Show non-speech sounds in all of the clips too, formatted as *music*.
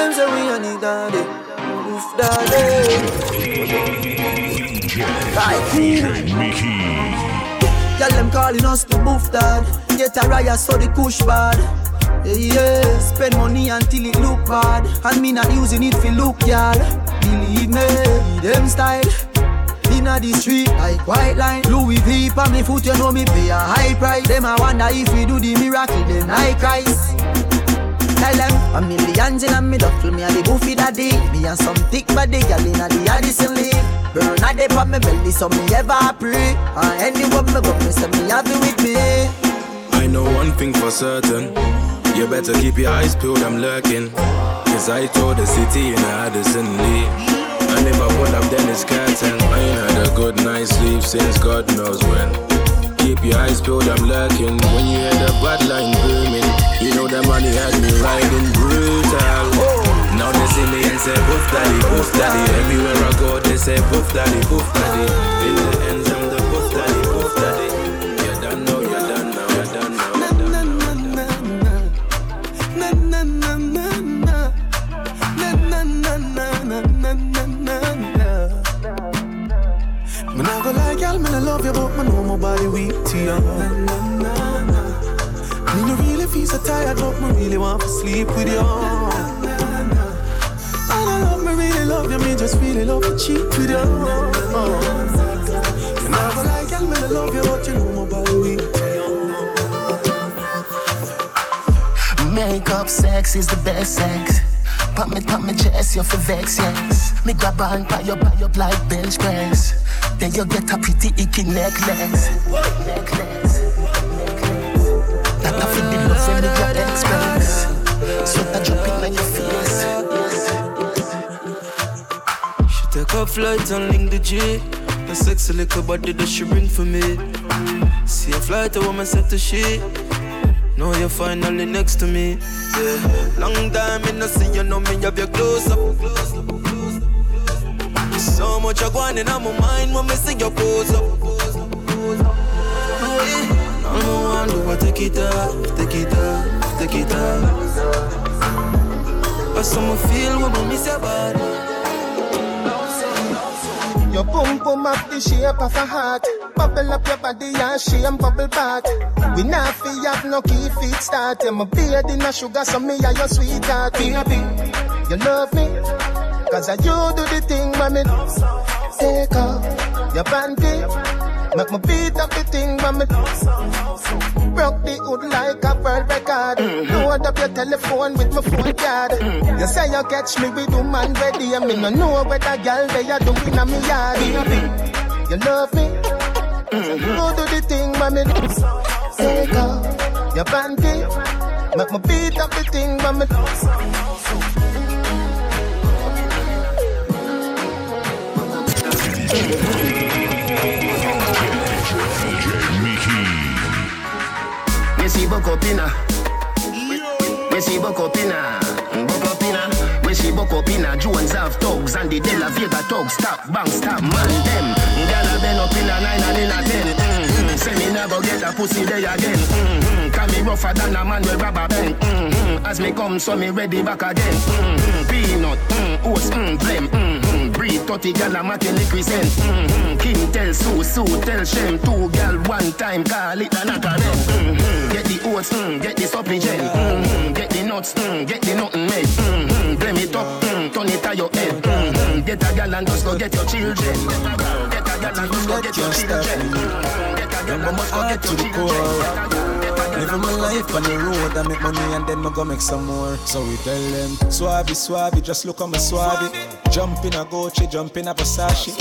them say we need daddy. Oof daddy. Tell them calling us the boof dad. Get a riot so the kush bad. Yeah, spend money until it look bad. And me not using it for look, y'all. Believe me, them style. Inna the street like white line Louis V on me foot, you know me pay a high price Them I wonder if we do the miracle, then I cries Tell them a millions in a me duffel Me a the boofy daddy Me and some thick body gal inna the Addison Lee Burn a dip on me belly so me ever pray And anywhere me go me say me happy with me I know one thing for certain. You better keep your eyes peeled, I'm lurking. Cause I told the city in Addison Lee. And if I pull up, then it's curtain. I ain't had a good night's sleep since God knows when. Keep your eyes peeled, I'm lurking. When you hear the bad line booming, you know the money had me riding brutal. Now they see me and say, Boof Daddy, Boof Daddy. Everywhere I go, they say, Boof Daddy, Boof Daddy. In the ends, I'm the Boof Daddy, Boof Daddy. You done know, you done know, you done know. Me not go lie, girl, me love you, but me know my body weak to you. So tired, but me really want to sleep with you. And I love me, really love you, me just really love to cheat with you. Me not go lie, girl, me love you, but you know my body weak. Makeup sex is the best sex. Pop me, pop me chest, you for vex, yes. Me grab on, buy up, buy up like bench press. Then you get a pretty icky necklace. Necklace. That The love when your express. So I drop it on your face. She take a flight and link the G. The sexy little body that she bring for me. See a flight, a woman set to she. Now you're finally next to me. Yeah. Long time me no see you, know me have your close up. So much I in on my mind when me see your pose up. Oh, yeah. All I want do I take it off, take it off, take it off. I some feel when me miss your body. Your boom boom up the shape of a heart. Bubble up your body and bubble back. We not fi have no key feet start. You my beard in a sugar, so me are your sweetheart. Baby, you love me. Cause I you do the thing me take off your panty. Make me beat up the thing when me Broke the hood like a world record. Load up your telephone with my phone card. You say you catch me with the man ready. And me no know whether girl they are doing a me yard. You love me. You do the thing when me take off your panty. Make me beat up the thing when me DJ Me see buck up inna. Me see buck up inna. Buck up. We see buck up inna. Jones have thugs and the De La Vega thugs. Stop, bang, stop, man, them. Gyal been up inna nine and inna ten. Mm-hmm. Say me never get a pussy day again. Mm-hmm. Can me rougher than a man with rubber band. Mm-hmm. As me come, so me ready back again. Mm-hmm. Peanut, mm, oats, mm, blem. Mm-hmm. Breed 30 gal a matin represent. Mm-hmm. King tell Sue, Sue tell Shem. Two gal one time, call it a knock mm-hmm. Get the oats, mm, get the supplement. Mm-hmm. Get the nuts, mm, get the nothing made. Mm-hmm. Blame it up, mm, turn it to your head. Mm-hmm. Get a gal and just go get your children. Get a gal and just go get your children. Mm-hmm. Get a gal and just go get your children. Living my life on the road, I make money and then I go make some more. So we tell them, Suave, Suave, just look on my Suave. Jump in a Gucci, jump in a Versace.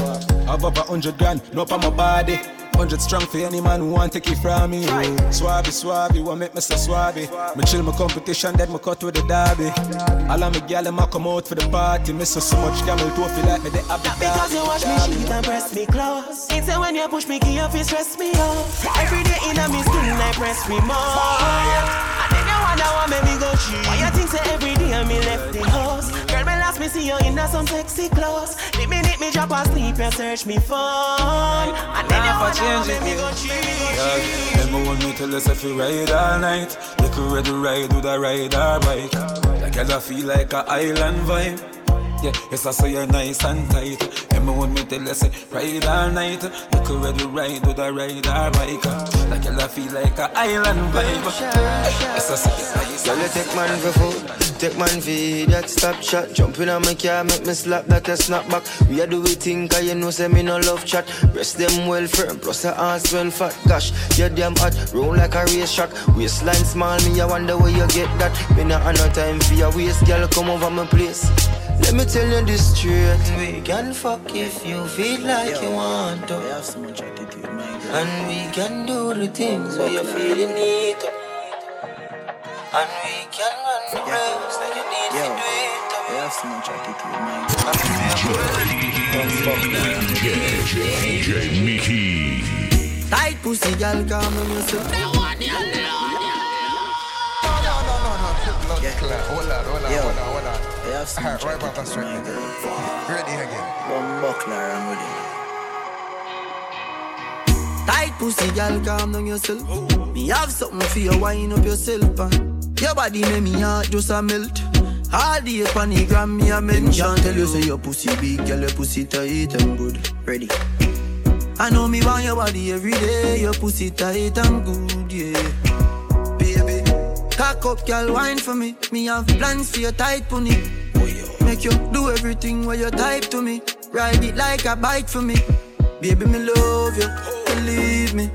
Have up a hundred grand, no on my body. Hundred strong for any man who want take it from me. Suave, Suave, want make me so Suave. Me chill my competition, then me cut with the derby. All of me gyal them a come out for the party. Me so so much camel toe feel like me they have the Because you watch me cheat and press me close. It's when you push me, key off, it stress me off. Every day in a me skin, I press me more. And then you wonder why make me go cheat. You in some sexy clothes. The minute me drop asleep, you search me phone. And then you wanna change it, me go cheat. Remember when me tell us if you ride all night You could ready ride with a ride or bike girl I feel like a island vibe yeah, yes, I say you're nice and tight. When me tell you say ride all night. You could ready ride with a ride or bike. That girl I feel like a island vibe. Yes, I say you're nice Girl, you take man for food, take man for idiot, stop shot. Jump in on my car, make me slap that a snap back. We a do we think, cause you know, say me no love chat. Breast them well firm, plus the ass well fat. Gosh, you damn hot, roll like a race track. Waistline small, me I wonder where you get that. Me not have no time for your waist, girl, come over my place. Let me tell you this straight. We can fuck if you feel like you want to. I have so much attitude, my girl. And we can do the things where you feel you need to. And we can run the race like you need Yo, to do it. I have so much attitude, my girl. DJ Mickey. Tight pussy, girl, calm down yourself. Hold on, hold on, Yo. hold on, hold on. I have so Alright, *laughs* right back on attitude, straight. Ready again. One buckler, I'm ready. Tight pussy, girl, calm down yourself. Me have something for you, wind up yourself. Uh. Your body make me heart just a melt. All the on the gram, me a mention. Tell you say your pussy big, girl, your pussy tight and good. Ready. I know me want your body every day. Your pussy tight and good, yeah. Cock up, girl, wine for me. Me have plans for your tight pony. Make you do everything where you type to me. Ride it like a bike for me. Baby, me love you, believe me.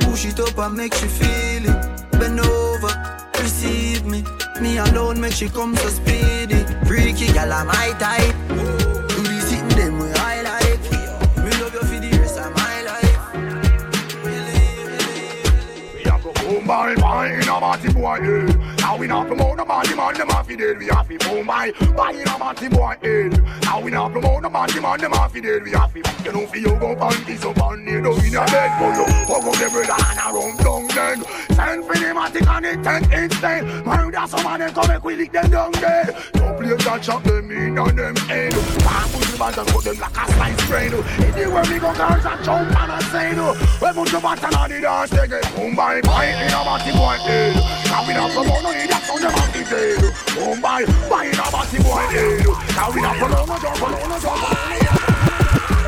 Push it up and make you feel it. Bend over, receive me. Me alone make she come so speedy. Freaky, girl, I'm my type. Do the sitting them way I by by in a boy, eh. Now we not promote the party man, them off dead. We have to boom by by in a boy, eh. Now we not promote the party man, them off dead. We have to, you know, for you go panty so pan you know in a bed for you. Fuck up the brother and a run down then. Send for them and take on it ten instant. Murder some of them come and we lick them down there. Don't play that shot them in on them head. Can't put them and put them like a slice bread. Anywhere we go, girls and jump and a say no. We put the button on the dance, they get boom by by in a party boy, eh. Now we not promote no idiot on them off the dead. Boom by by in a party boy, eh. Now we not promote no jump, no no jump.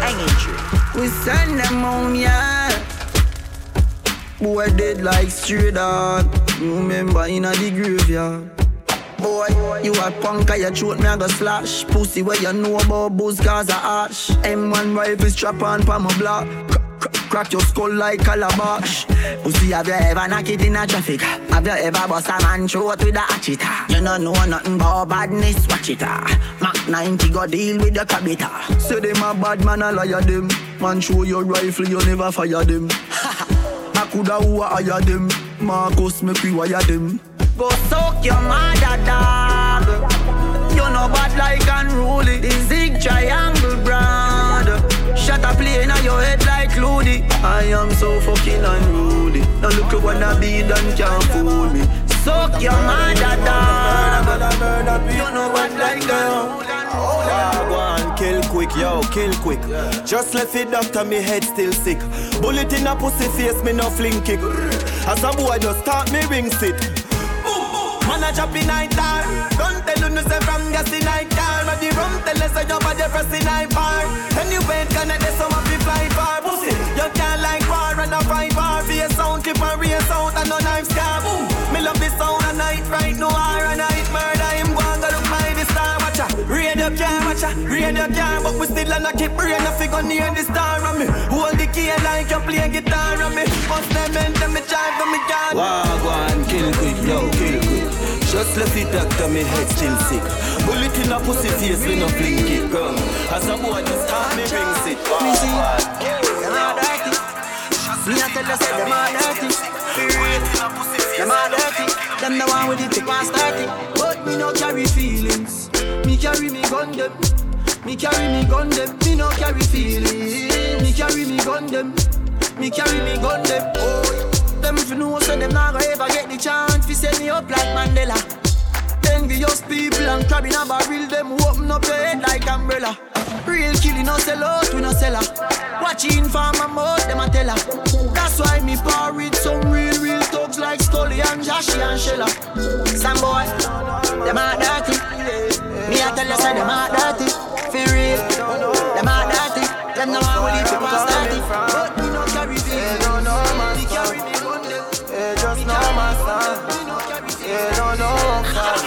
Hanging tree. We send them home, yeah. Boy dead like stray dog. Remember in a the graveyard. Boy, you a punk, I throat me I go slash. Pussy where you know about booze cause a ash. M1 rifle strap on pa my block. Cr- cr- Crack your skull like calabash. Pussy, have you ever knock it in a traffic? Have you ever bust a man throat with a hatchet? You don't know nothing about badness, watch it. ah. Mac 90 go deal with the cabita. Say them a bad man, I liar them. Man, show your rifle, you never fire them. *laughs* I coulda who I hire them. Marcus make we wire them. Go suck your mother dog. You know bad like unruly. The zig triangle brand. Shut a plane on your head like Loody. I am so fucking unruly. Now look at wanna be done can't fool me. Suck your mother dog. You know bad like unruly. Yeah, go on, kill quick, yo, kill quick. Just left it doctor, me head still sick. Bullet in a pussy face, me no fling kick. As a boy, just start me ring sit. Man a chop in night time. Don't tell you say from gas in night time. But the rum tell us say your body press in night bar. Connect the summer fi fly far. Pussy, you can't like war and a fight war. Be a sound clip and real sound and no knife watcher, radio can't. But we still a keep brain a figure near the star on me. Hold the key like you play guitar on me. Bust them and them me drive from me yard. Wagwan, kill quick, yo, kill quick. Just left it doctor, me head still sick. Bullet in a pussy face, me no fling it, girl. As a boy, just start me ring sit. Wagwan, kill quick, Them all dirty. Me a tell you say them all dirty. For real. Them all dirty. Them the one with the tip and starting. But me no carry feelings. Me carry me gun them. Me carry me gun them. Me no carry feelings. Me carry me gun them. Me carry me gun them. Oh, them if you know so them not gonna ever get the chance. Fi set me up like Mandela. envious people and crab in a barrel, them open up your head like umbrella. Real killing no sell out, we no sell her. Watching for my mouth, them a tell her. That's why me par with some real, real thugs like Scully and Joshy and Shella. Some boy, them a dirty. Me a tell you say them a dirty. For real, them dirty. Them no one will leave you past dirty. But no carry this. Don't know my son. the gun them. Yeah, just know my son. Don't know fight.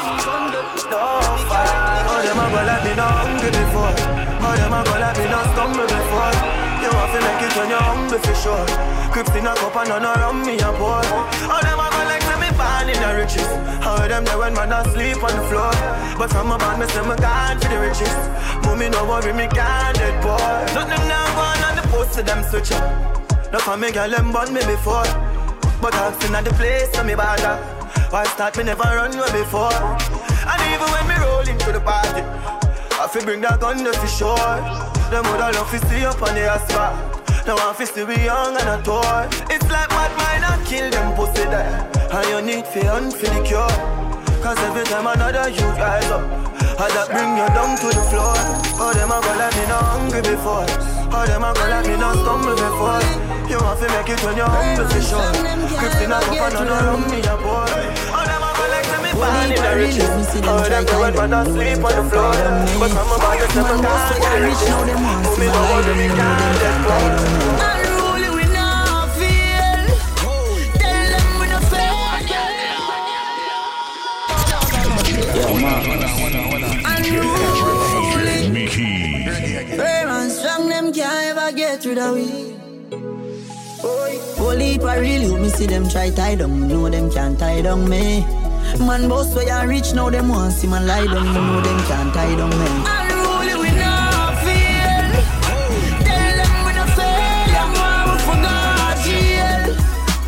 Don't fight. Oh, them a go like me no hungry before. Oh, them a go like me no stumble before. You have to make it when you're hungry for sure. Crips in a cup and none around me a pour. Oh, them a go like born in the riches. How them there when man asleep on the floor. But from a band me say me gone for the riches. Mommy no worry me can't dead poor. Nothing now go on the post to them switch up. No for me girl them born me before. But I've seen at the place so me bother. Why start me never run way before? And even when me roll into the party, I fi bring that gun there for sure. Them woulda love to see up on the asphalt. Now I fi still be young and a toy. It's like mad mind I kill them pussy there. And you need fi hunt for the cure. Cause every time another you rise up, I that bring you down to the floor. Oh, them a go like me no hungry before. Oh, them a go like me no stumble before. You want to make it when you're humble for sure. A cup and none around me a boy. Them a go like say me born in the riches. Oh, them go and rather sleep on the floor. But from a bad to seven can't get the riches. Oh, me no worry me can't get poor. Unruly we not feel. Tell them we no fail. Mickey. Firm and strong, them can't ever get rid of we. Holy heap a real you, me see them try tie down, know them can't tie down me. Man boss where you reach now, them want see man lie down, me know them can't tie down me. Unruly we not feel. Tell them we no fail, them want we forgot jail.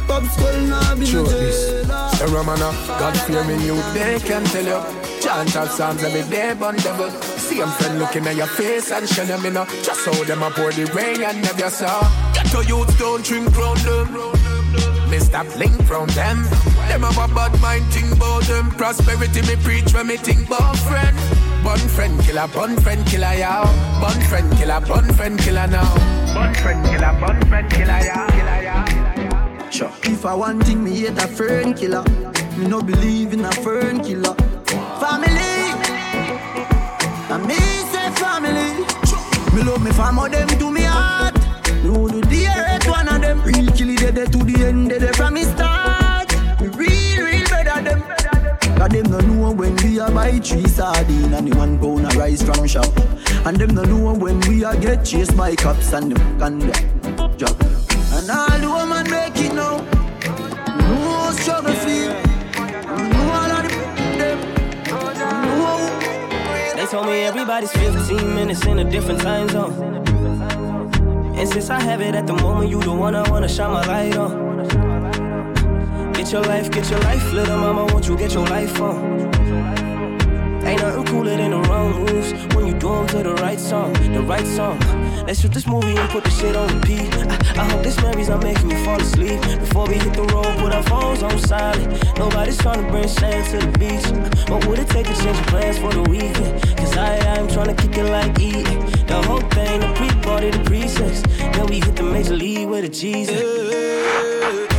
Pop skull now be Sure no this. jail. A Romana, God fear me, you they can tell you. Chant of psalms every day, bun devil. See them friend looking at your face and shell them, you know. Just how them a pour the rain and never saw. Get to youth, don't drink round them. Mr. Blink from them. Them have a bad mind, think about them. Prosperity me preach when me think about friend. Bun friend killer, bun friend killer, yow. Bun friend killer, bun friend killer now. Bun friend killer, bun friend killer, yow. Killer, yow. Sure. If I want thing, me hate a fern killer. Me no believe in a fern killer. Family, and me say family. Me love me fam, them to me heart. Me do the earth one of them. Real kill it dead to the end, dead from me start. Cause them no know when we a buy three sardine and the one pound a rice from shop. And them no know when we a get chased by cops and them can drop. And all the woman make it now. No struggle feel. They told me everybody's 15 minutes in a different time zone. And since I have it at the moment, you the one I wanna shine my light on. Get your life, get your life, little mama, won't you get your life on? Ain't nothing cooler than the wrong moves when you do do 'em to the right song, the right song. Let's shoot this movie and put the shit on repeat. I, I hope this memories not making you fall asleep. Before we hit the road, put our phones on silent. Nobody's trying to bring sand to the beach. What would it take to change your plans for the weekend? Cause I, I'm trying to kick it like eating. The whole thing, the pre-party, the pre-sex. Then we hit the major league with a Jesus.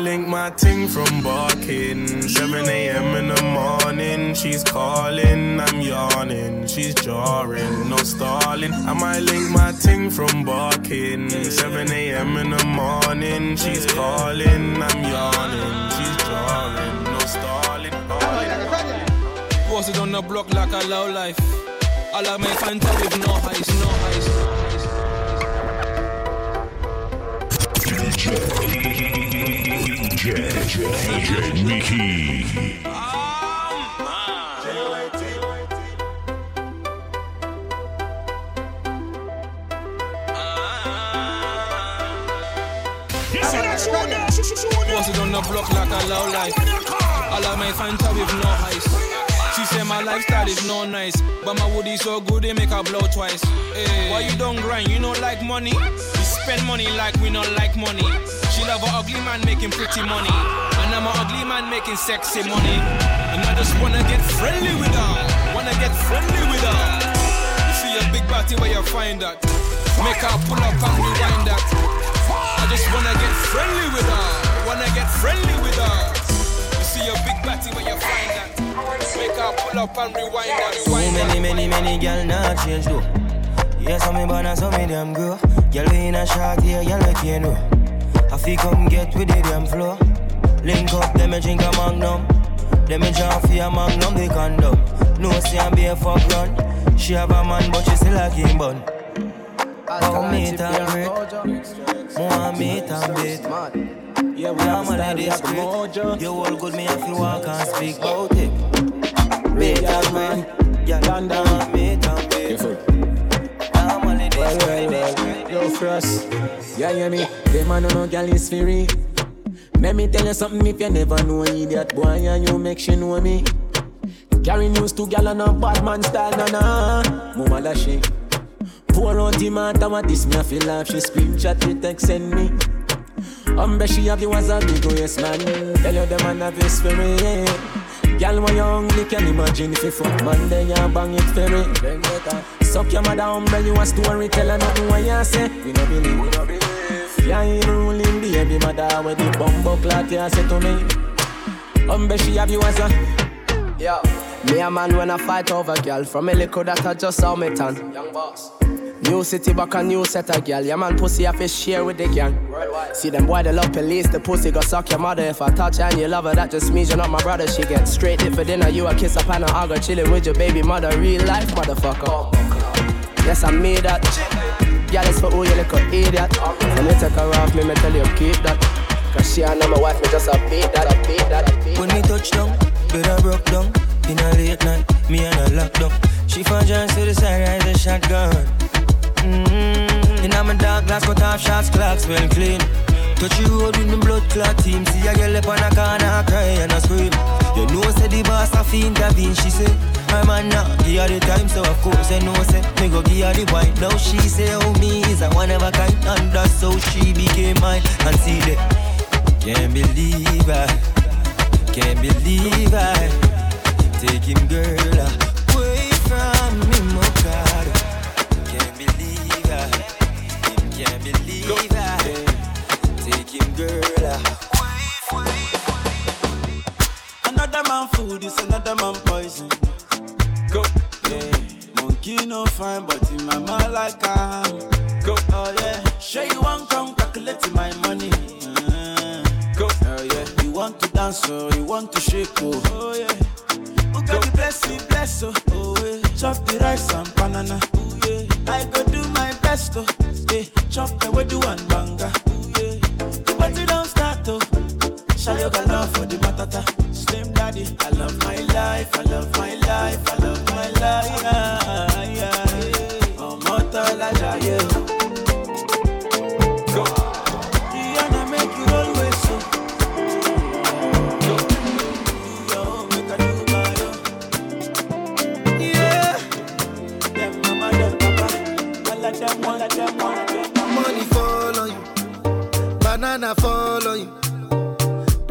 Link my ting from barking. 7 a.m. in the morning, she's calling, I'm yawning, she's jarring, no stalling. I might link my ting from barking. 7 a.m. in the morning, she's calling, I'm yawning, she's jarring, no stalling. Posted on the block like a low life. All of my fanta with no ice, no ice. DJ, DJ Mickey. Posted on the block like a low life. All of my fans with no heist. She say my lifestyle is no nice, but my woody so good they make her blow twice. Hey. Why you don't grind? You don't like money. We spend money like we don't like money. She love an ugly man making pretty money, and I'm an ugly man making sexy money. And I just wanna get friendly with her. Wanna get friendly with her. You see a big body where you find that. Make her pull up and rewind that. I just wanna get friendly with her. Wanna get friendly with her. You see a big batty when you find that. Make her pull up and rewind that. So many, many, many girl not change though. Yeah, some me born and some me damn grow. Girl we in a shot here, girl like you know. I feel come get with the damn flow. Link up, let me drink a magnum. Let me jump for a magnum, the condom. No see I'm be a fuck run. She have a man, but she still a game bun. Come meet and greet. More meet and beat. Yeah, we have a style, we lady have the mojo. You all good, me to walk and speak about it. And man. Yeah, London. Frost. Yeah, yeah, me. Them man no girl is free. Let me tell you something if you never know idiot boy and you make she know me. Carry news to gal on a bad man style, na na. Mama da she. Pour out the matter what this me I feel like she screenshot she text send me. Umbre she have you as a big yes man. Tell you them man have me. Yeah. Girl when you hungry can imagine if you fuck man then you bang it for me. Suck your mother umbre you a story tell her nothing what you say. We no believe. We no believe. Yeah, you ruling baby mother with the bumbo clot you say to me. Umbre she have you as a Yo, me a man when I fight over girl From a liquor that I just saw me tan Young boss New city back a new set of girl Yeah man pussy I fish share with the gang See them boy they love police The pussy go suck your mother. If I touch her and you love her That just means you're not my brother. She get straight it for dinner You a kiss up and I go chillin' with your baby mother. Real life motherfucker. Yes I made that. Girl it's for who you little idiot. When you take her off me me tell you keep that. Cause she and my wife me just a beat that a beat that a beat When me touch down, bed I broke down. In a late night, me and a lockdown. She found John to the side, rise a shotgun. Mm-hmm. In a my dark glass, cut off shots, clocks well clean. Touch the road with me blood clot team. See a girl up on a corner, cry and a scream. You know, say the boss a fiend, intervene. She say, my man now, give her the time, so of course I know, say, me go give her the wine. Now she say, oh, me is a one of a kind, and that's how she became mine. And see that, can't believe I. Can't believe I take him girl away I take him girl Another man food is another man poison. Go. Monkey no fine, but in my mind like I am. Go. Oh yeah. Sure you want come calculate my money. Uh, Go. Oh yeah. You want to dance or you want to shake oh. Oh yeah. Who got the blessing, bless oh. Oh yeah. Chop the rice and banana. Oh yeah. I go do my best oh. Yeah. Chop the way do and banga. Yeah. The party don't start oh. Show you love for the matata. Slim daddy, I love my life, I love my life, I love my life. Yeah, yeah, yeah. Oh, Motola Jaye. Go.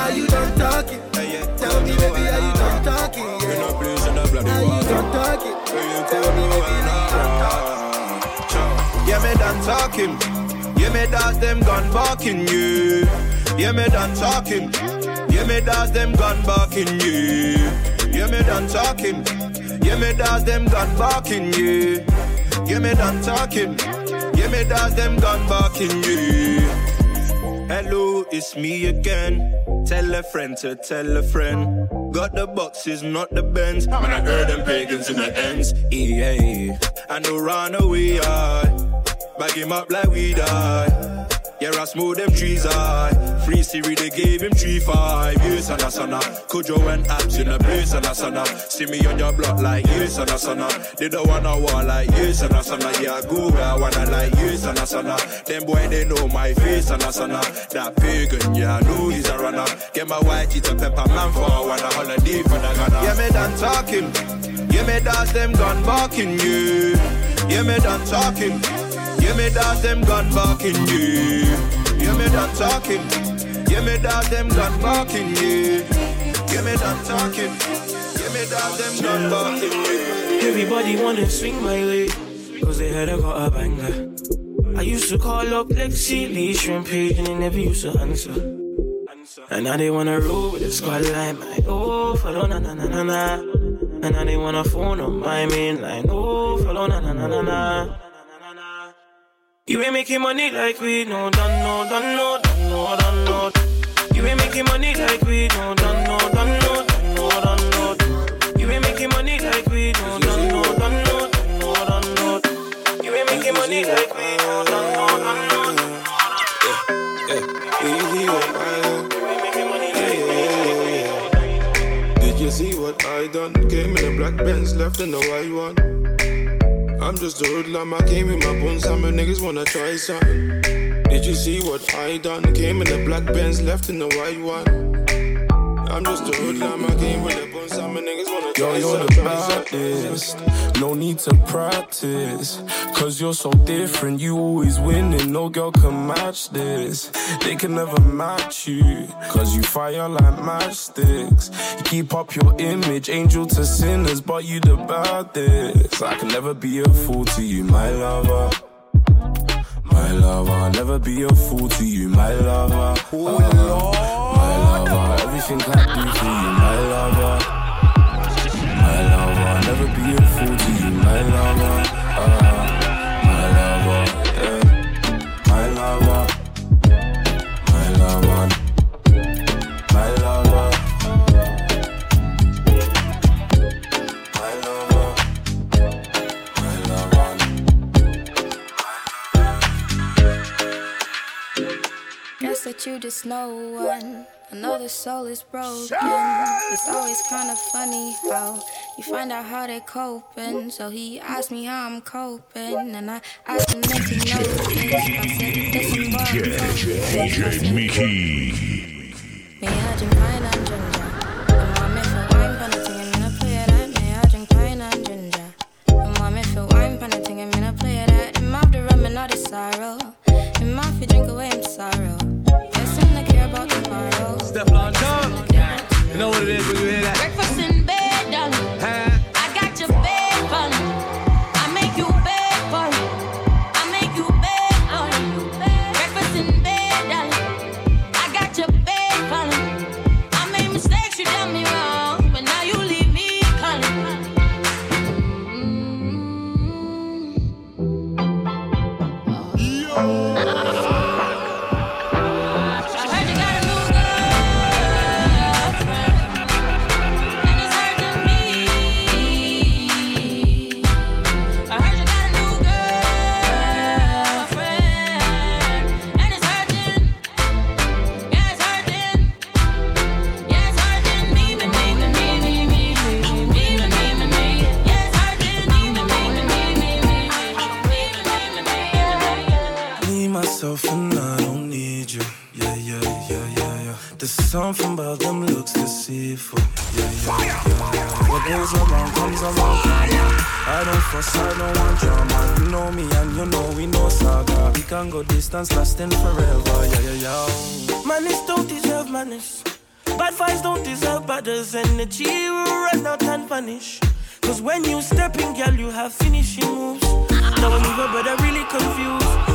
Are you done talking? Tell me, baby, are you done talking? Yeah. Are you done talking? Tell me, baby, are you done talking? Yeah, me done talking. Yeah, me does them gun barking, yeah. Yeah, me done talking. Yeah, me does them gun barking, yeah. Yeah, me done talking. Yeah, me dogs them gun barking, yeah. Yeah, me done talking. Yeah, me dogs them gun barking, yeah. Hello, it's me again. Tell a friend to tell a friend. Got the boxes, not the bends. Man, I heard them pagans in the ends. Yeah, I know run away, I bag him up like we die. Yeah, I smooth them trees high. Free Siri, they gave him three five years and a sana. Kujo and apps in a place and a sana. See me on your block like years and a sana. They don't wanna war like years and a sana. Yeah, I go where I wanna like years and a sana. Them boy they know my face and a sana. That pagan, yeah, I know he's a runner. Get my white cheetah pepper man for I wanna holiday for the Ghana. Yeah, me done talking. Yeah, me dance them gun barking, yeah. Yeah, me done talking. Yeah, me dance them gun barking, yeah. Yeah, me done talking. Yeah, me dance them gun barking, yeah. Yeah, me done talking. Yeah, me dance them gun barking, yeah. Everybody wanna swing my way, cause they heard I got a banger. I used to call up Lexi, Lee, Shrimp Page, and they never used to answer. And now they wanna roll with the squad line, my oh, follow na na na na na. And now they wanna phone on my main line, oh, follow na na na na na. You ain't making money like we no done no done no done no done no. You ain't making money like we no done no done no done no done no. You ain't making money like we no done no done no done no done no. You ain't making money like we no done no done no. Yeah, yeah. Did you see what I done? Came in a black Benz, left in the white one. I'm just a hoodlum, I came with my bones, some niggas wanna try something. Did you see what I done? Came in the black Benz, left in the white one. I'm just a hoodlum, I came with the bones, some niggas wanna Yo, try you're the baddest. No need to practice. Cause you're so different. You always winning. No girl can match this. They can never match you. Cause you fire like matchsticks. You keep up your image, angel to sinners, but you the baddest. I can never be a fool to you, my lover. My lover, I'll never be a fool to you, my lover. My lover, everything I do for you, my lover. My lover, I'll never be a fool to you, my lover. Uh, my lover, yeah. My lover, my lover, my lover. My lover, my lover. Guess that you just know one. Another soul is broken. It's always kind of funny how you find out how they're coping. So he asked me how I'm coping, and I asked him if he knows this. I said, listen, boy, I'm DJ, Mickey. Me, I drink pine and ginger. And mommy feel wine pan a thing, and no play that. Me, I drink pine and ginger. And mommy feel wine pan a thing, and no play that. Him have the rum and not the sorrow. Him have to drink away him sorrow. Know what it is when you hear that? Go distance lasting forever. Yeah, yeah, yeah. Manners don't deserve manners. Bad vibes don't deserve batters. Energy will run out and vanish. Cause when you step in, girl, you have finishing moves. Now I'm even better, really confused.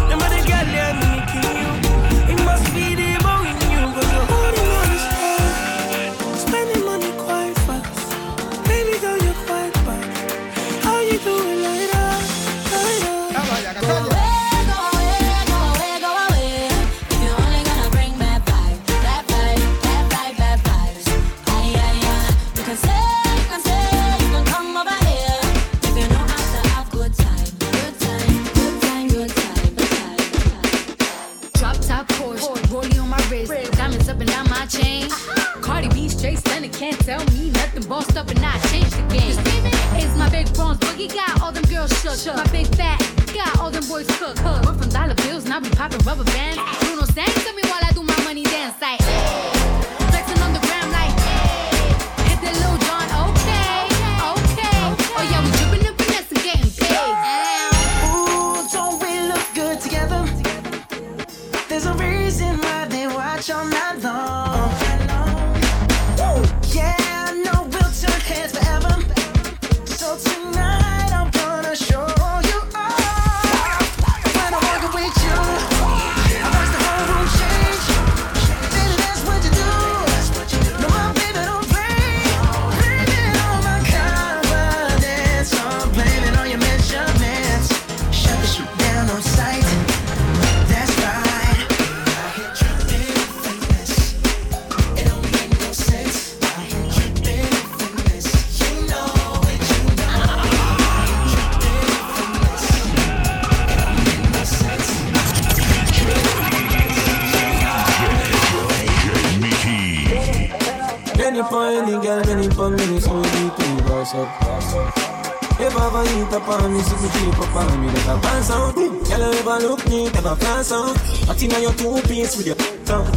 t'as pas un ici qui t'y pop on me that pants on Girl you never look me? ever pass on Hot inna your two piece with your tongue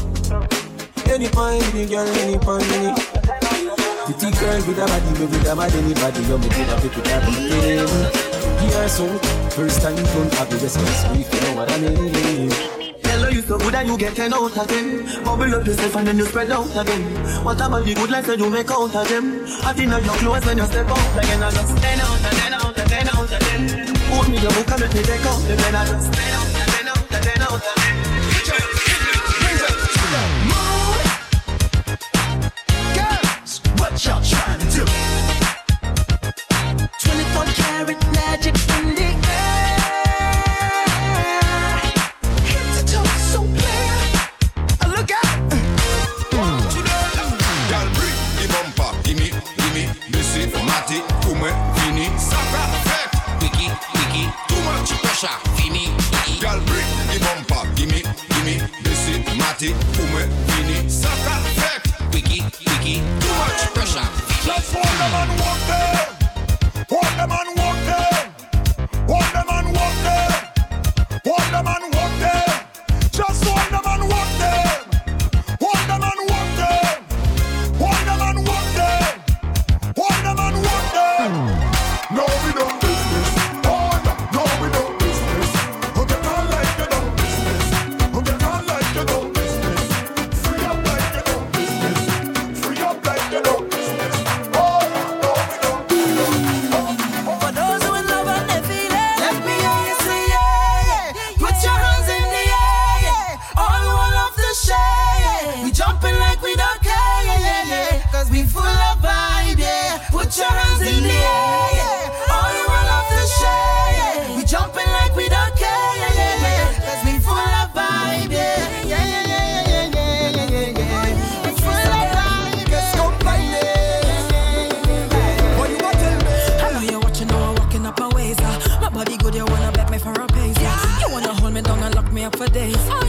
Any point any girl any point any Pretty girl with a body me with a bad anybody You make good up if you tap on the game Yeah so first time you don't have the best if you know what I mean Hello, you so good and you get 10 out of them. Bubble up yourself and then you spread out again. What about the good life that you make out of them? I think of your clothes when you step out again. I just stand Hold me down, come and let me take off the venom. Spin venom, venom, venom. days.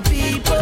People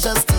just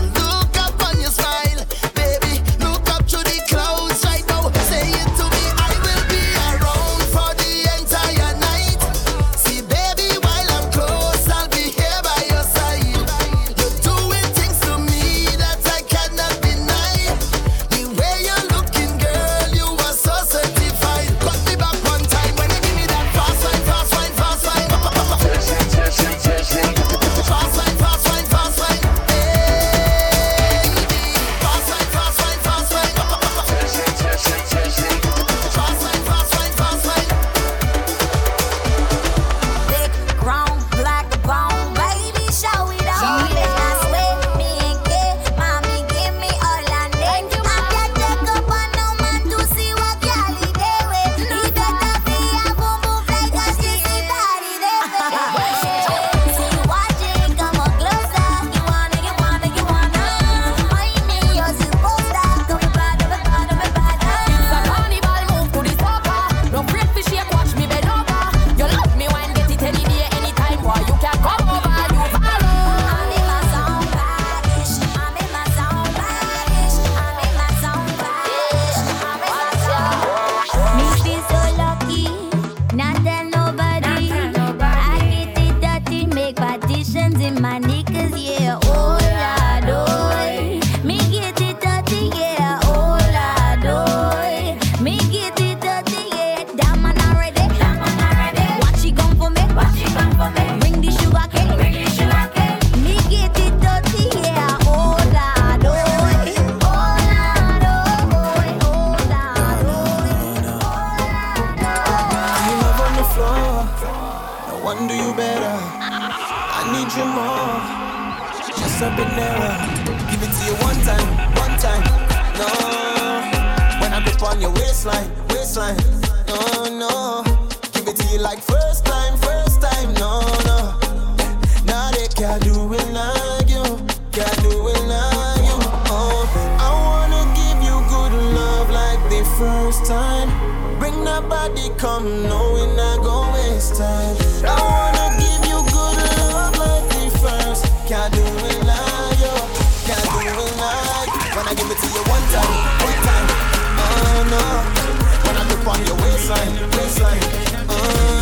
not waste time. I wanna give you good love like the first. Can't do it like yo, can't do it like. Give it to you one time, one time. Oh no. Look on your waistline, waistline. Oh,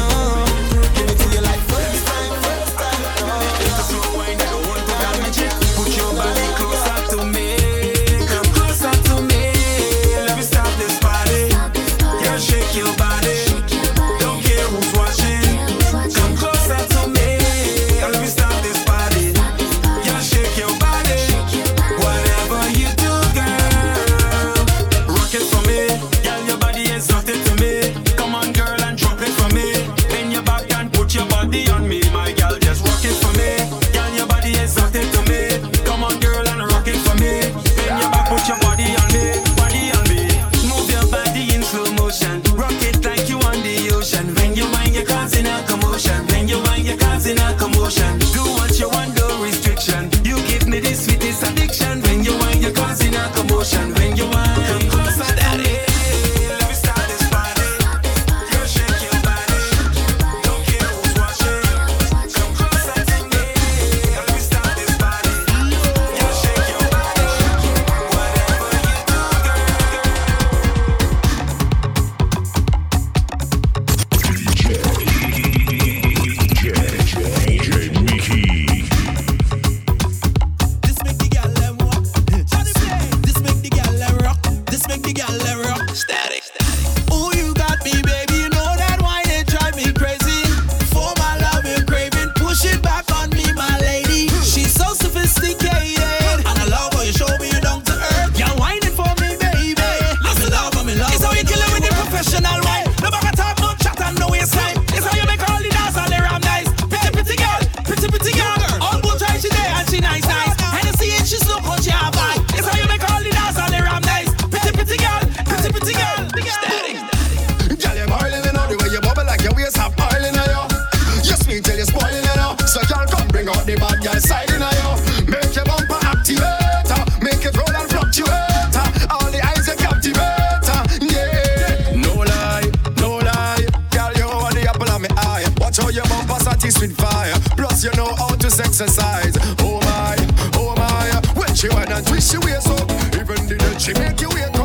exercise. Oh my, oh my. When she wine and twist, she waist up. Even the she make you wake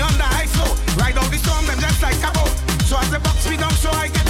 on the high floor. Ride all the storm, them just like a boat. So as the box me down, so I get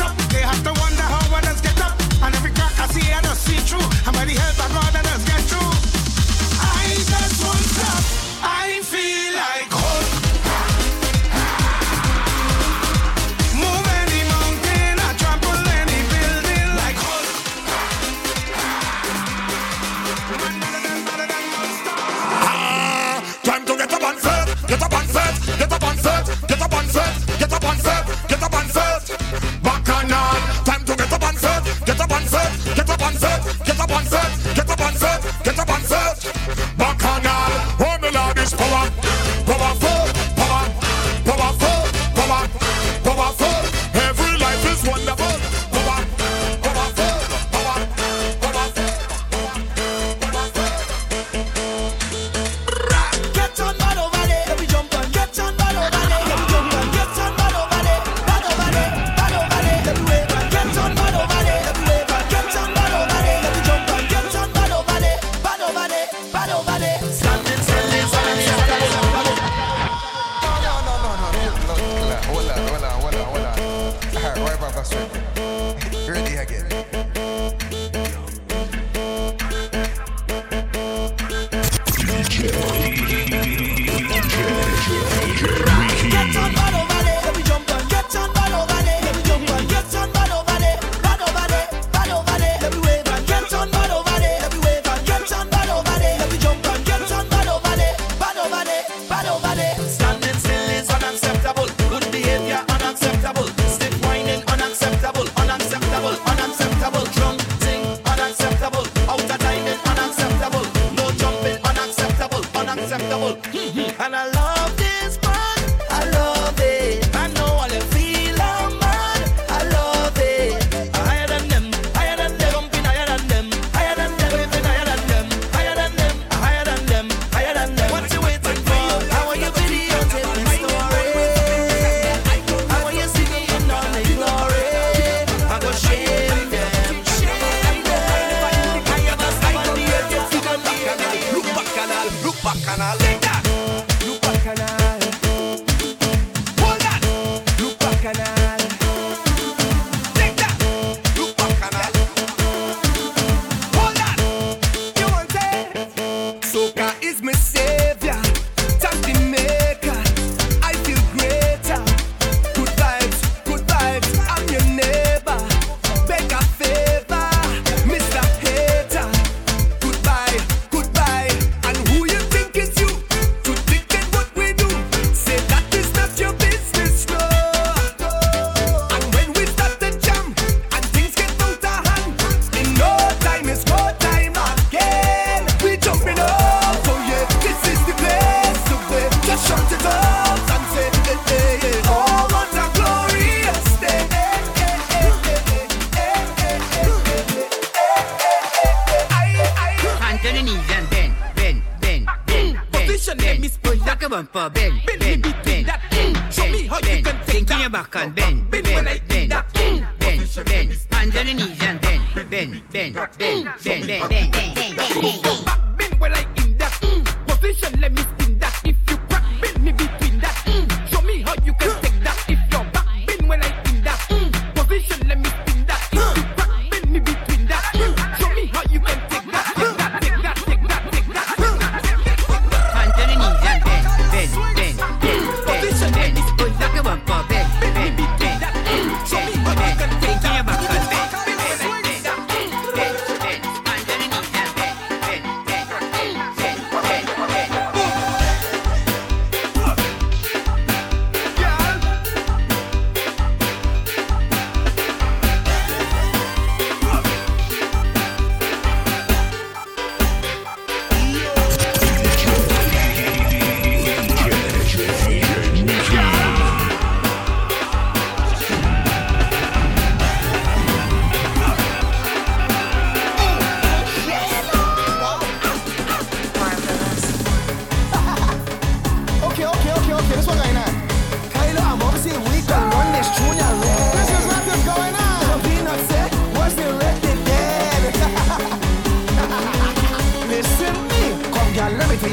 and I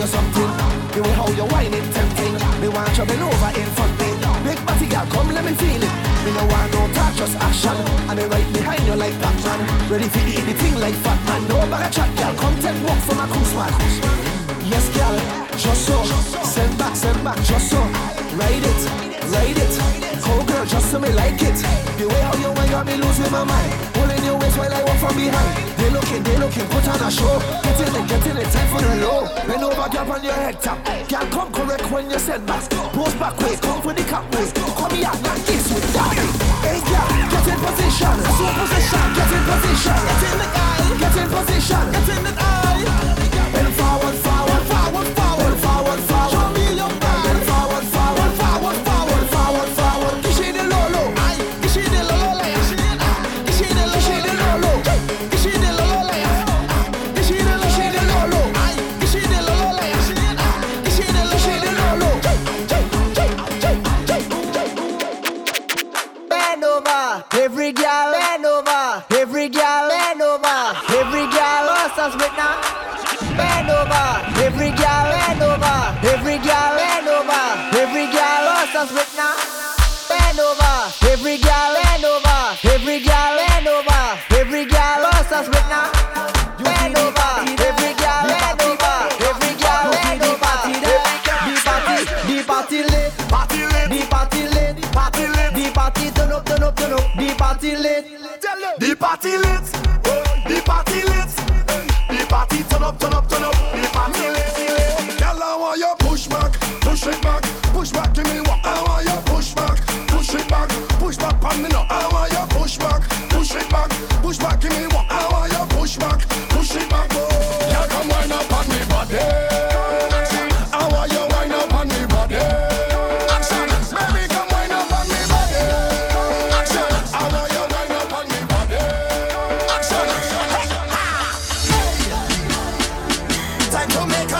you something. The way how you whine it tempting. Me want you bend over in front me. Big body girl, come let me feel it. Me no want no touch, just action. And me right behind you like Batman. Ready to eat the like fat man. No bag of chat, girl. Come take walk from my cruise man. Yes, girl, just so. Send back, send back, just so. Ride it ride it. Oh girl, just to me like it. The way how you wine got me losing my mind. Pulling your waist while I walk from behind. They looking, they looking, put on a show. Getting it, getting it, time for the low. Bend over, gap on your head Can't come correct when you send back. Post back ways, come for the cap ways. Call me out, not this with that. Hey girl, get in position, so position, get in position. Get in the eye, get in position, get in the eye. Jamaica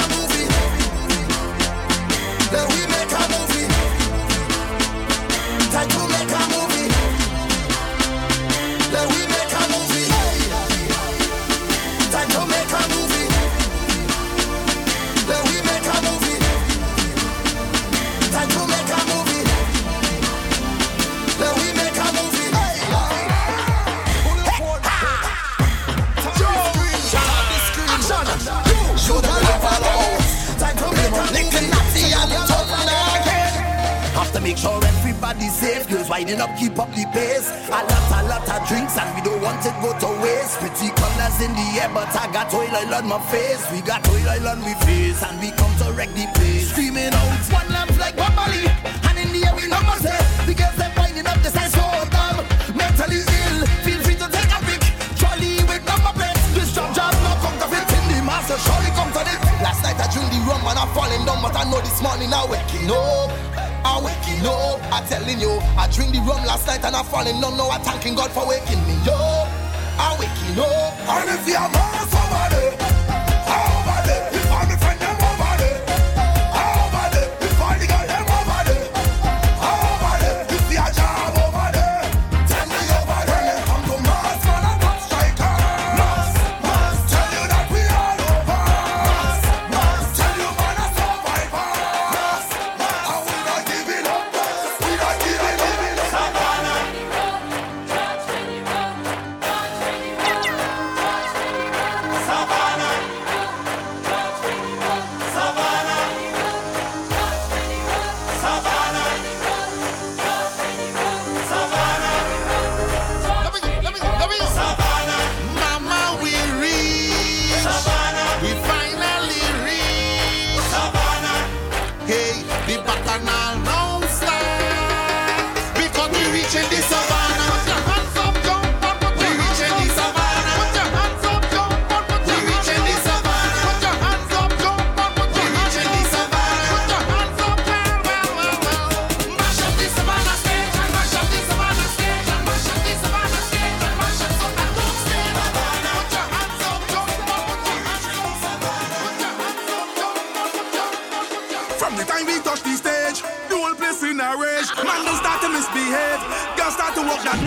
Man, don't start to misbehave. Girl, start to walk that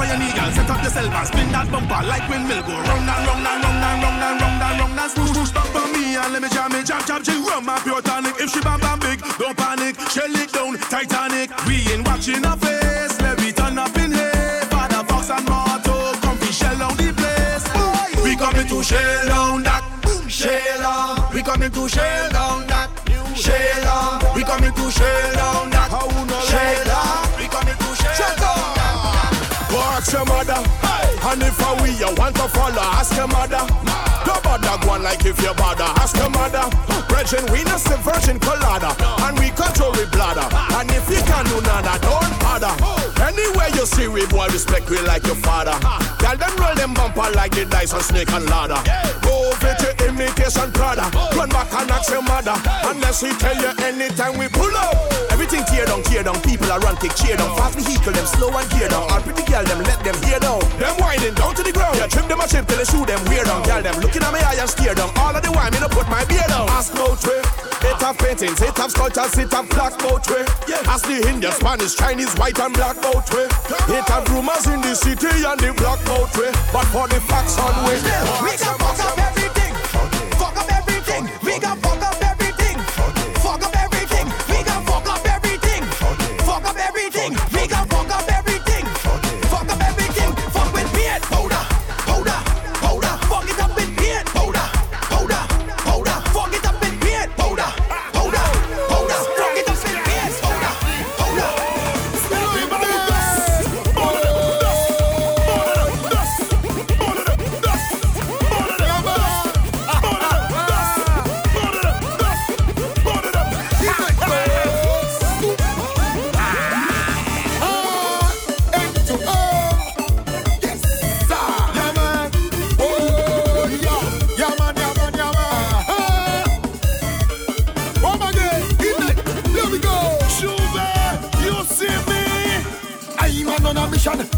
for your knee, girl, set up yourself and spin that bumper like windmill. Go round and round and round and round and round and round and swoosh, swoosh. Stop for me and let me jam it, jam, jam, jam. Rum and pure tonic. If she bam, bam, big, don't panic. Shell it down, Titanic. We ain't watching her face. Let me turn up in here. Father Fox and Marto, come shell down the place. We coming to shell down that. Shell. We coming to shell down that. Shell. We coming to shell down that. Ask your mother. And if I we you want to follow, ask your mother. No bother go on like if you bother, ask your mother. Brethren, we not the virgin colada, and we control we bladder. And if you can do nada, don't bother. Anywhere you see we boy, respect we like your father. Tell them roll them bumper like the dice on snake and ladder. Go over to imitation Prada. Run back and ask your mother. Unless we tell you anytime we pull up. Everything tear down, tear down. People are run, take cheer down. Fast vehicle, them slow and gear down. All pretty girl, them let them hear down. Them winding down to the ground. Yeah, trim them a chip till they shoot them weird down. Girl, them looking at me eye and steer down. All of the wine, me no put my beard down. Ask no trip. It have paintings, it have sculptures, it have black boat way. Ask the Indian, Spanish, Chinese, white and black boat way. It have rumors in the city and the black boat way. But for the facts on way. We can fuck up everything. Fuck up everything. We can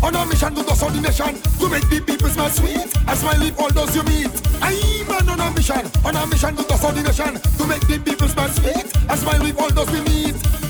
on a mission to dust out the nation To make the people smell sweet I smile with all those you meet. I'm on a mission, on a mission to dust out the nation To make the people smell sweet I smile with all those we meet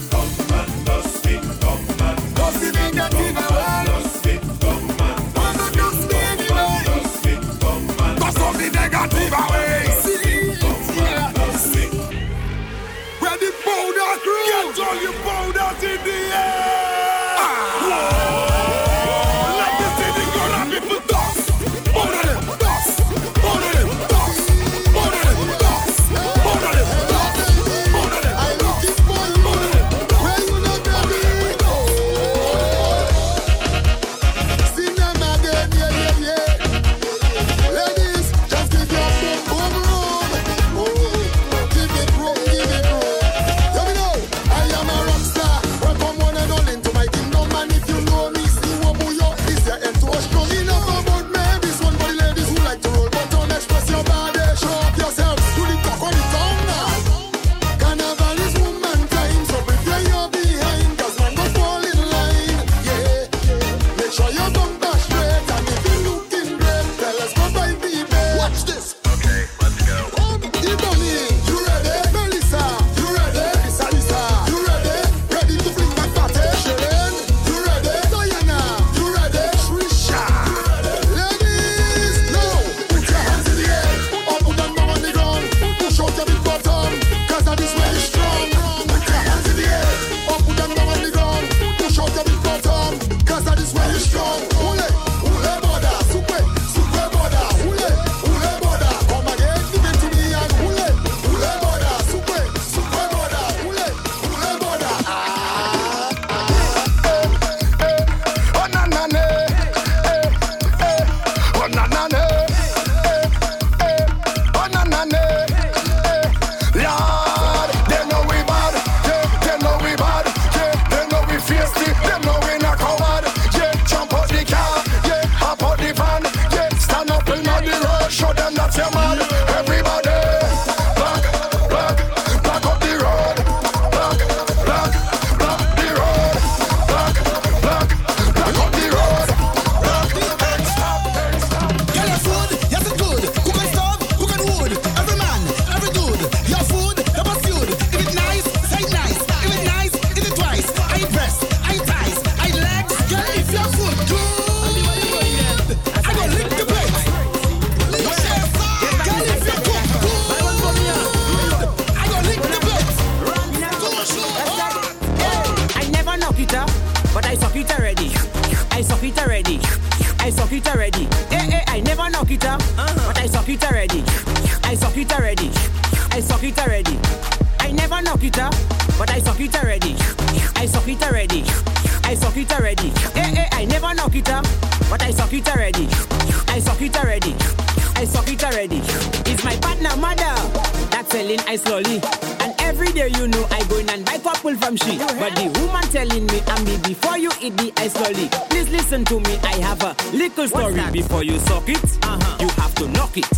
Before you suck it, uh-huh. you have to knock it.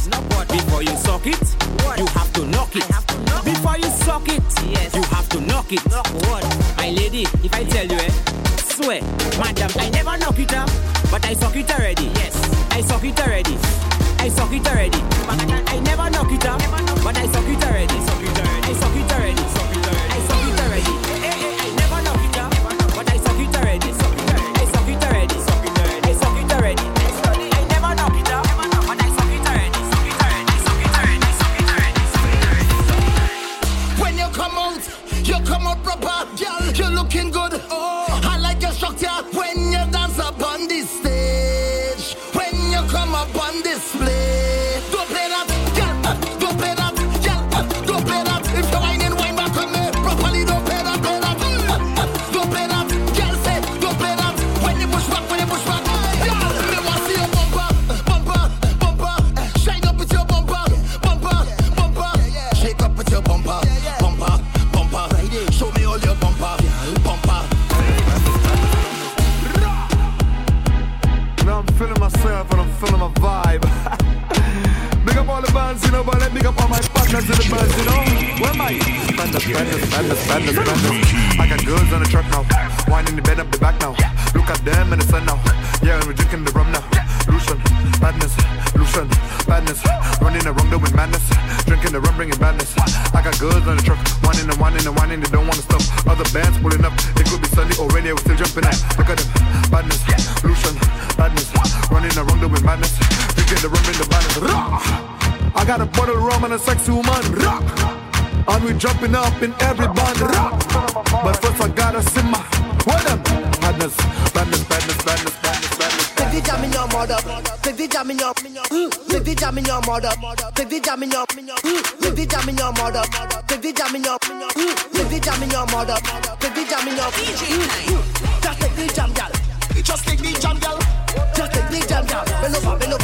Before you suck it, you have to knock it. Before you suck it, you have to knock it. My partners in the bands, you know. Where am I? Spenders, spenders, spenders, spenders, spenders. I got girls on the truck now. Winding the bed up the back now. Look at them in the sun now. Yeah, and we're drinking the rum now. Lucian, madness, Lucian, madness. Running around doing madness. Drinking the rum, bringing badness. I got girls on the truck. Whining and whining and whining, they don't wanna stop. Other bands pulling up. It could be Sunday or rainy, we're still jumping out. Look at them, badness, Lucian, madness. Running around doing madness. Drinking the rum, bringing the badness. Rah! I got a bottle of rum and a sexy woman. Rock. And we jumping up in every band. Rock. But first I gotta simmer. What them? Madness, madness, madness, madness, madness, madness. Take the jam in your mother. Take the jam in your. Mm. Take the jam in your mother. Take the jam in your. Mm. Take the jam in your mother. Take the jam in your. Mm. Take the jam in your mother. Take the jam in your. Mm. Just take the jam, gal. Just take the jam, gal. Just take the jam, gal. Bend over, bend over, bend over,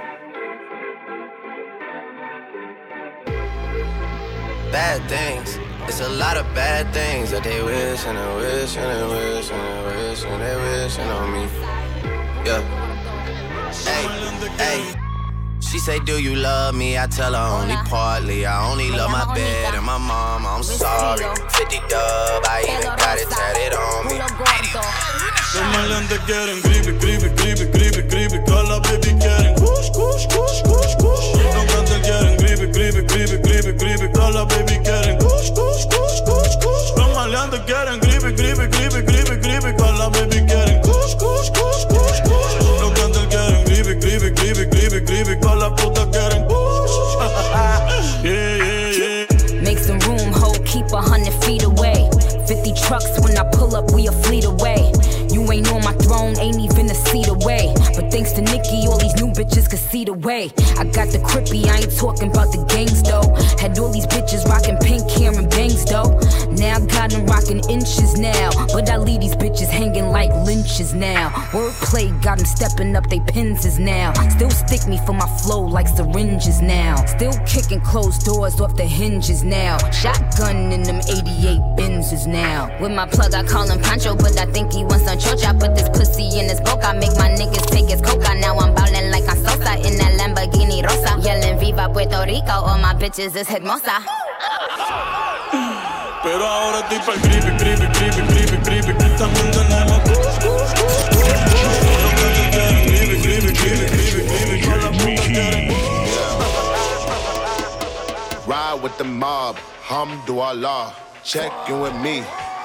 Bad things. It's a lot of bad things that they wish and they wish and they wish and they wish and they wishing on me. Yeah. Hey, hey. She say, Do you love me? I tell her only partly. I only love my bed and my mom. I'm sorry. 50 dub, I even got it tatted on me. Los maleantes quieren gripe, gripe, gripe, gripe, gripe. Todas las baby quieren kush, kush, kush, kush, kush. Los cantantes quieren gripe, gripe, gripe, gripe, gripe. Todas las baby quieren kush, kush, kush, kush, kush. Los maleantes quieren gripe, gripe, gripe, gripe, gripe. Todas las baby quieren kush, kush, kush, kush, kush. Los cantantes quieren gripe, gripe, gripe, gripe, gripe. Todas las putas quieren kush. *laughs* Yeah, yeah, yeah. Make some room, ho, keep a hundred feet away. 50 trucks when I pull up, we a fleet away. Bitches could see the way. I got the crippy, I ain't talking about the gangs though. Had all these bitches rocking pink hair and bangs though. Now I got them rocking inches now. But I leave these bitches hanging like lynches now. Wordplay got them stepping up they pins now. Still stick me for my flow like syringes now. Still kicking closed doors off the hinges now. Shotgun in them 88 Benzes now. With my plug, I call him Pancho, but I think he wants some chocha. Put this pussy in his boca, make my niggas take his coca. Now I'm ballin' like I'm Sosa in that Lamborghini Rosa. Yelling Viva Puerto Rico, all my bitches is hermosa. Pero ahora estoy pa'l gripe, gripe, gripe, gripe, gripe. También tenemos putas quieren Ride with the mob, hamdulillah. Check in with me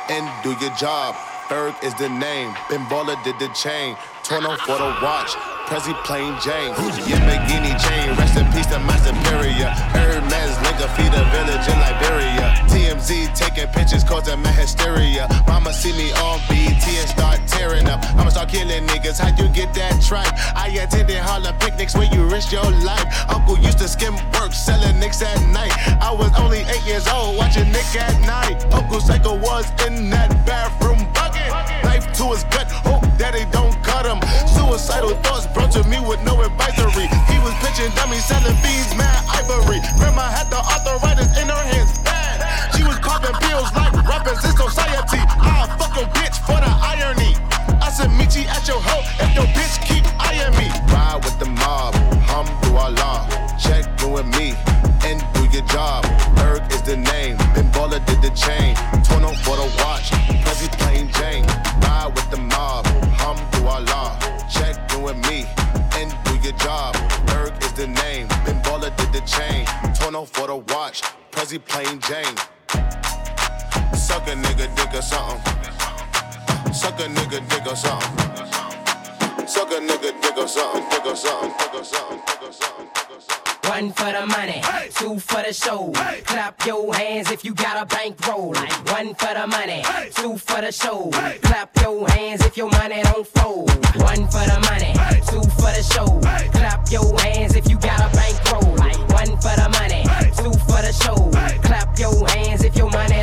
and do your job. Berg is the name, Ben Baller did the chain. Torno for the watch, Prezi plain Jane. Yamagini chain, rest in peace to my superior. Hermes nigga feed a village in Liberia. TMZ taking pictures causing my hysteria. Mama see me on BT and start tearing up. I'ma start killing niggas, how you get that tripe? I attended Harlem picnics where you risk your life. Uncle used to skim work, selling nicks at night. I was only eight years old, watching Nick at night. Uncle Psycho was in that bathroom bucket. Knife to his gut, hope that him. Suicidal thoughts brought to me with no advisory. He was pitching dummies, selling beans, mad ivory. Grandma had the arthritis in her hands, bad. She was popping pills like rappers in society. I'll fuck your bitch for the irony. I said, meet you at your hoe if your bitch keep eyeing me. Ride with the mob, hamdulillah. Check in with me and your job. Berg is the name, Ben Baller did the chain. Torno for the watch, Prezi plain Jane. Ride with the mob, hamdulillah. Check in with me and do your job. Berg is the name, Ben Baller did the chain. Torno for the watch, Prezi plain Jane. Suck a nigga dick or something. Suck a nigga dick or something. Suck a nigga dick or something, dick or something, dick or something, dick or something. One for the money, two for the show. Clap your hands if you got a bankroll. Like one for the money, two for the show. Clap your hands if your money don't fold. One for the money, two for the show. Clap your hands if you got a bankroll. Like one for the money, two for the show. Clap your hands if your money